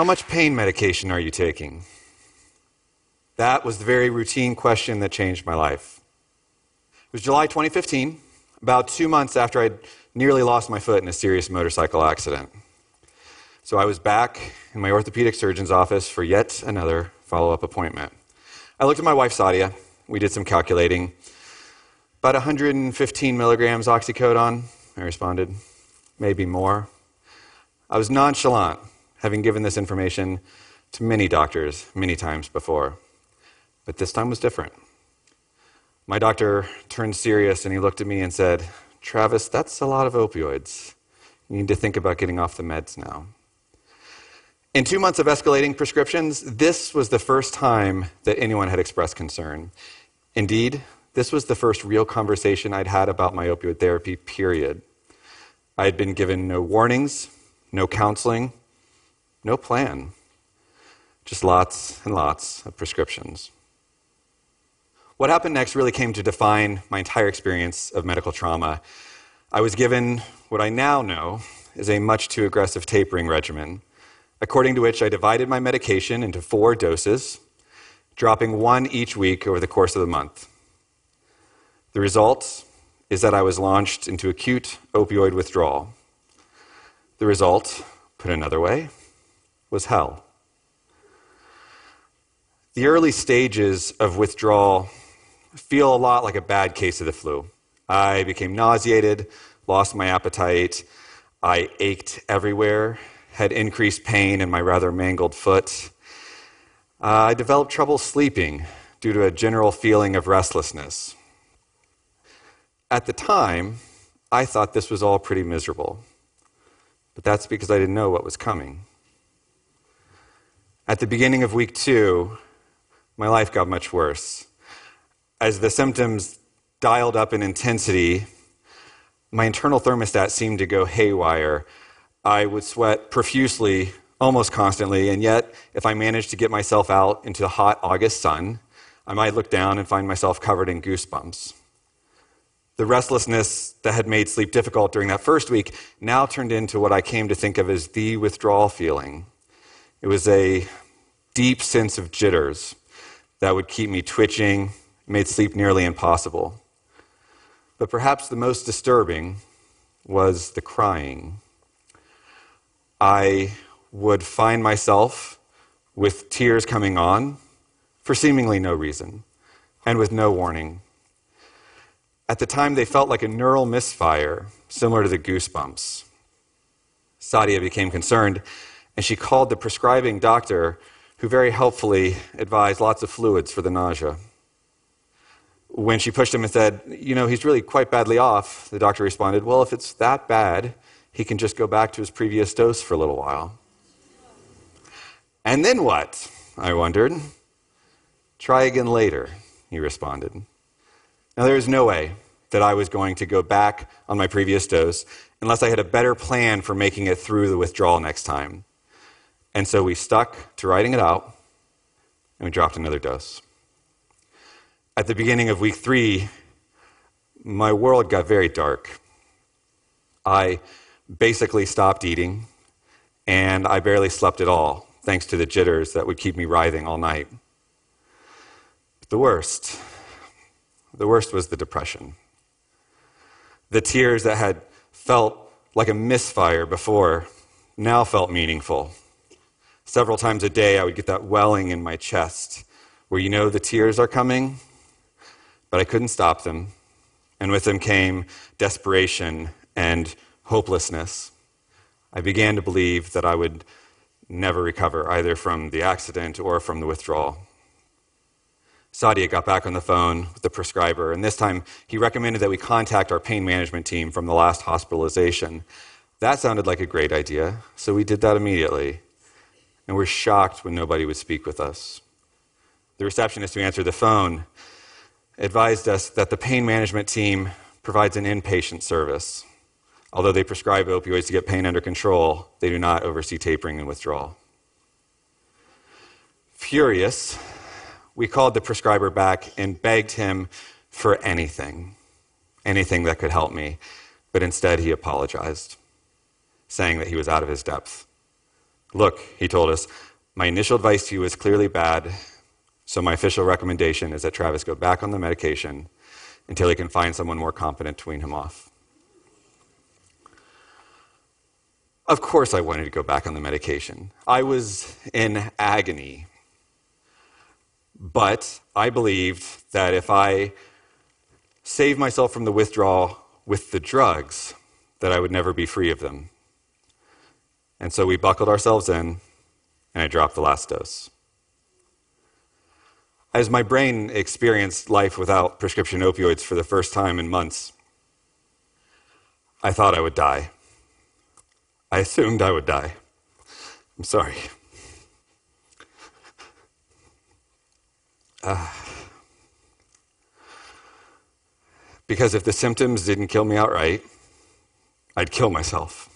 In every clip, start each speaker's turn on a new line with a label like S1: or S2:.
S1: How much pain medication are you taking? That was the very routine question that changed my life. It was July 2015, about two months after I'd nearly lost my foot in a serious motorcycle accident. So I was back in my orthopedic surgeon's office for yet another follow up appointment. I looked at my wife, Sadia. We did some calculating. About 115 milligrams oxycodone, I responded. Maybe more. I was nonchalant, having given this information to many doctors many times before. But this time was different. My doctor turned serious and he looked at me and said, Travis, that's a lot of opioids. You need to think about getting off the meds now. In two months of escalating prescriptions, this was the first time that anyone had expressed concern. Indeed, this was the first real conversation I'd had about my opioid therapy, period. I had been given no warnings, no counseling, no plan, just lots and lots of prescriptions. What happened next really came to define my entire experience of medical trauma. I was given what I now know is a much too aggressive tapering regimen according to which I divided my medication into four doses, dropping one each week over the course of the month. The result is that I was launched into acute opioid withdrawal. The result, put another way, was hell. The early stages of withdrawal feel a lot like a bad case of the flu. I became nauseated, lost my appetite, I ached everywhere, had increased pain in my rather mangled foot. Uh, I developed trouble sleeping due to a general feeling of restlessness. At the time, I thought this was all pretty miserable, but that's because I didn't know what was coming. At the beginning of week two, my life got much worse. As the symptoms dialed up in intensity, my internal thermostat seemed to go haywire. I would sweat profusely almost constantly, and yet, if I managed to get myself out into the hot August sun, I might look down and find myself covered in goosebumps. The restlessness that had made sleep difficult during that first week now turned into what I came to think of as the withdrawal feeling. It was a deep sense of jitters that would keep me twitching, made sleep nearly impossible. But perhaps the most disturbing was the crying. I would find myself with tears coming on for seemingly no reason and with no warning. At the time, they felt like a neural misfire, similar to the goosebumps. Sadia became concerned, and she called the prescribing doctor, who very helpfully advised lots of fluids for the nausea. When she pushed him and said, You know, he's really quite badly off, the doctor responded, Well, if it's that bad, he can just go back to his previous dose for a little while. And then what? I wondered. Try again later, he responded. Now, there is no way that I was going to go back on my previous dose unless I had a better plan for making it through the withdrawal next time. And so we stuck to writing it out and we dropped another dose. At the beginning of week three, my world got very dark. I basically stopped eating, and I barely slept at all, thanks to the jitters that would keep me writhing all night. But the worst, the worst was the depression. The tears that had felt like a misfire before now felt meaningful. Several times a day, I would get that welling in my chest where you know the tears are coming, but I couldn't stop them. And with them came desperation and hopelessness, I began to believe that I would never recover, either from the accident or from the withdrawal. Sadia got back on the phone with the prescriber, and this time he recommended that we contact our pain management team from the last hospitalization. That sounded like a great idea, so we did that immediately, and we're shocked when nobody would speak with us. The receptionist who answered the phone advised us that the pain management team provides an inpatient service. Although they prescribe opioids to get pain under control, they do not oversee tapering and withdrawal. Furious, we called the prescriber back and begged him for anything, anything that could help me. But instead, he apologized, saying that he was out of his depth. Look, he told us, my initial advice to you is clearly bad, so my official recommendation is that Travis go back on the medication until he can find someone more competent to wean him off. Of course, I wanted to go back on the medication. I was in agony. But I believed that if I saved myself from the withdrawal with the drugs, that I would never be free of them. And so we buckled ourselves in, and I dropped the last dose. As my brain experienced life without prescription opioids for the first time in months, I thought I would die. I assumed I would die. I'm sorry. Uh, because if the symptoms didn't kill me outright, I'd kill myself.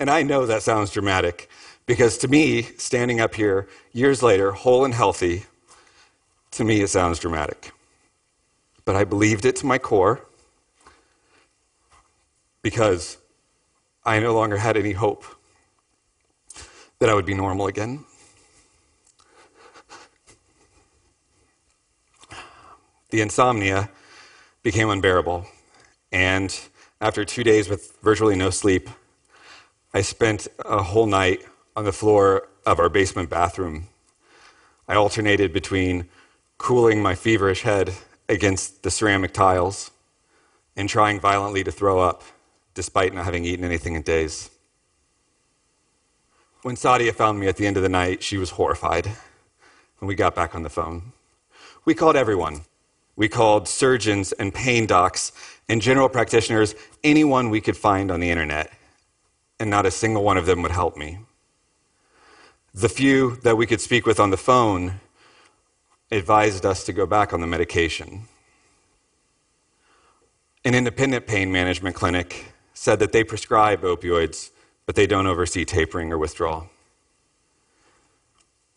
S1: And I know that sounds dramatic because to me, standing up here years later, whole and healthy, to me it sounds dramatic. But I believed it to my core because I no longer had any hope that I would be normal again. The insomnia became unbearable, and after two days with virtually no sleep, I spent a whole night on the floor of our basement bathroom. I alternated between cooling my feverish head against the ceramic tiles and trying violently to throw up despite not having eaten anything in days. When Sadia found me at the end of the night, she was horrified when we got back on the phone. We called everyone. We called surgeons and pain docs and general practitioners, anyone we could find on the internet, and not a single one of them would help me. The few that we could speak with on the phone advised us to go back on the medication. An independent pain management clinic said that they prescribe opioids, but they don't oversee tapering or withdrawal.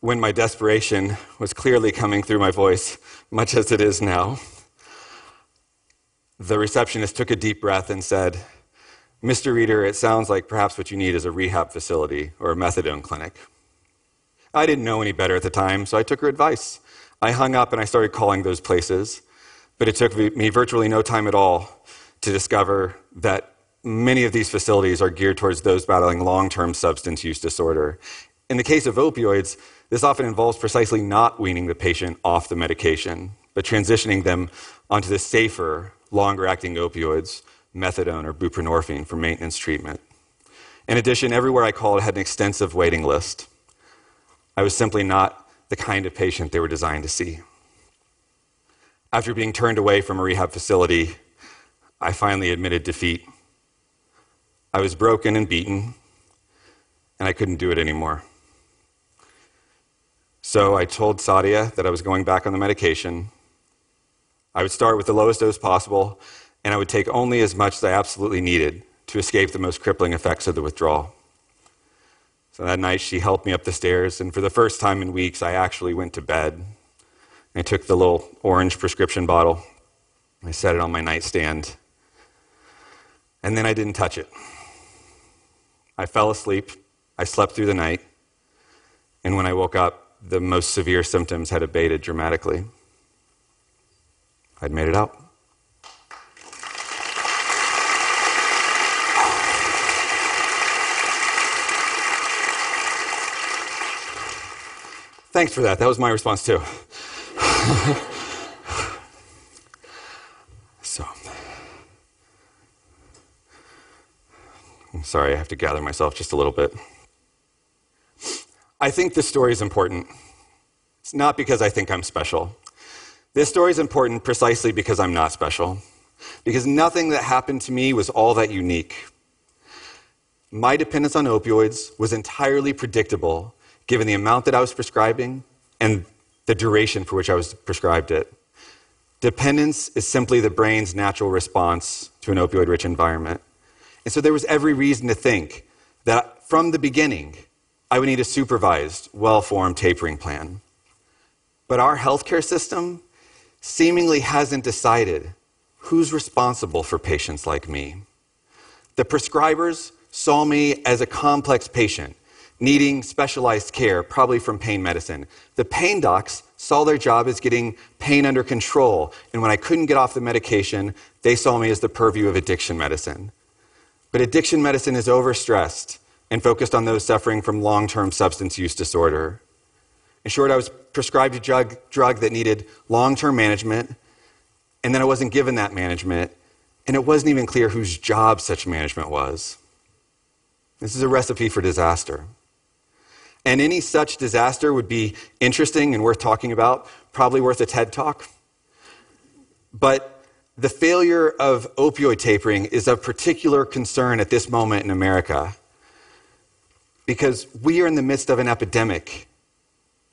S1: When my desperation was clearly coming through my voice, much as it is now, the receptionist took a deep breath and said, Mr. Rieder, it sounds like perhaps what you need is a rehab facility or a methadone clinic. I didn't know any better at the time, so I took her advice. I hung up and I started calling those places, but it took me virtually no time at all to discover that many of these facilities are geared towards those battling long term substance use disorder. In the case of opioids, this often involves precisely not weaning the patient off the medication, but transitioning them onto the safer, longer acting opioids, methadone or buprenorphine, for maintenance treatment. In addition, everywhere I called had an extensive waiting list. I was simply not the kind of patient they were designed to see. After being turned away from a rehab facility, I finally admitted defeat I was broken and beaten, and I couldn't do it anymore. So I told Sadia that I was going back on the medication. I would start with the lowest dose possible, and I would take only as much as I absolutely needed to escape the most crippling effects of the withdrawal. So that night, she helped me up the stairs, and for the first time in weeks, I actually went to bed. I took the little orange prescription bottle, I set it on my nightstand, and then I didn't touch it. I fell asleep. I slept through the night. And when I woke up, the most severe symptoms had abated dramatically. I'd made it out. Thanks for that. That was my response, too. So, I'm sorry, I have to gather myself just a little bit. I think this story is important. It's not because I think I'm special. This story is important precisely because I'm not special. Because nothing that happened to me was all that unique. My dependence on opioids was entirely predictable given the amount that I was prescribing and the duration for which I was prescribed it. Dependence is simply the brain's natural response to an opioid rich environment. And so there was every reason to think that from the beginning, I would need a supervised, well formed tapering plan. But our healthcare system seemingly hasn't decided who's responsible for patients like me. The prescribers saw me as a complex patient, needing specialized care, probably from pain medicine. The pain docs saw their job as getting pain under control, and when I couldn't get off the medication, they saw me as the purview of addiction medicine. But addiction medicine is overstressed and focused on those suffering from long term substance use disorder. In short, I was prescribed a drug, drug that needed long term management, and then I wasn't given that management, and it wasn't even clear whose job such management was. This is a recipe for disaster. And any such disaster would be interesting and worth talking about, probably worth a TED talk. But the failure of opioid tapering is of particular concern at this moment in America because we are in the midst of an epidemic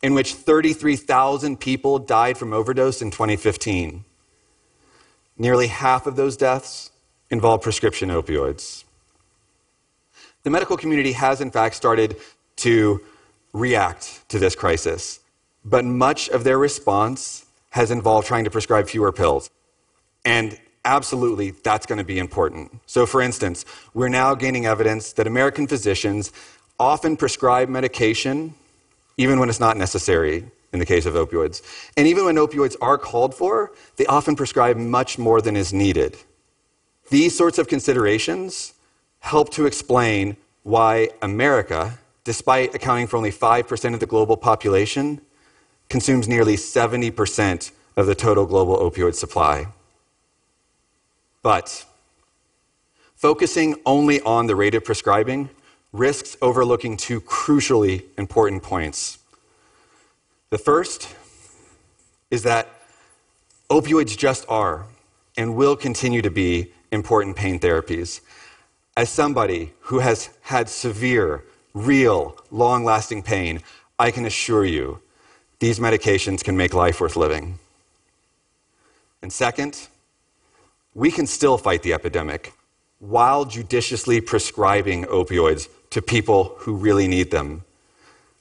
S1: in which 33,000 people died from overdose in 2015. Nearly half of those deaths involve prescription opioids. The medical community has, in fact, started to react to this crisis, but much of their response has involved trying to prescribe fewer pills. And absolutely, that's going to be important. So, for instance, we're now gaining evidence that American physicians often prescribe medication even when it's not necessary in the case of opioids. And even when opioids are called for, they often prescribe much more than is needed. These sorts of considerations help to explain why America, despite accounting for only 5% of the global population, consumes nearly 70% of the total global opioid supply. But focusing only on the rate of prescribing risks overlooking two crucially important points. The first is that opioids just are and will continue to be important pain therapies. As somebody who has had severe, real, long lasting pain, I can assure you these medications can make life worth living. And second, we can still fight the epidemic while judiciously prescribing opioids to people who really need them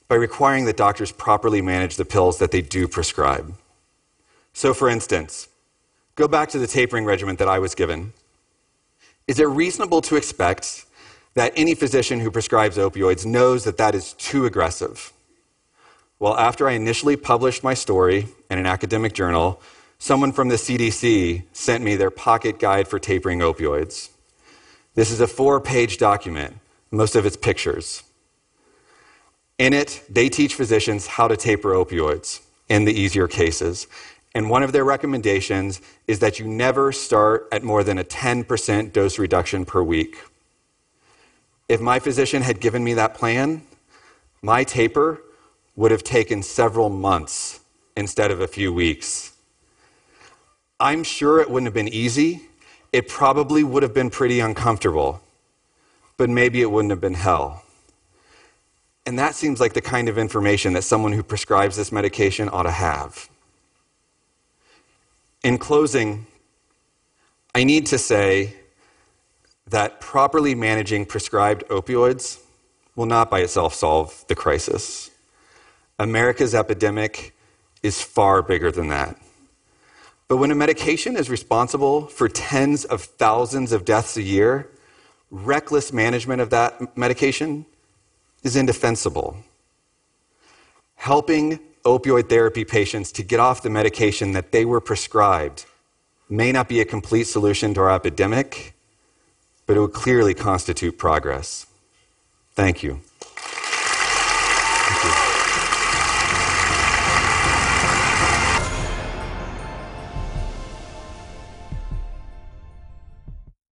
S1: by requiring that doctors properly manage the pills that they do prescribe. So, for instance, go back to the tapering regimen that I was given. Is it reasonable to expect that any physician who prescribes opioids knows that that is too aggressive? Well, after I initially published my story in an academic journal, someone from the CDC sent me their pocket guide for tapering opioids. This is a four page document most of its pictures. In it, they teach physicians how to taper opioids in the easier cases. And one of their recommendations is that you never start at more than a 10% dose reduction per week. If my physician had given me that plan, my taper would have taken several months instead of a few weeks. I'm sure it wouldn't have been easy. It probably would have been pretty uncomfortable but maybe it wouldn't have been hell. And that seems like the kind of information that someone who prescribes this medication ought to have. In closing, I need to say that properly managing prescribed opioids will not by itself solve the crisis. America's epidemic is far bigger than that. But when a medication is responsible for tens of thousands of deaths a year, reckless management of that medication is indefensible. Helping opioid therapy patients to get off the medication that they were prescribed may not be a complete solution to our epidemic, but it would clearly constitute progress. Thank you. Thank you.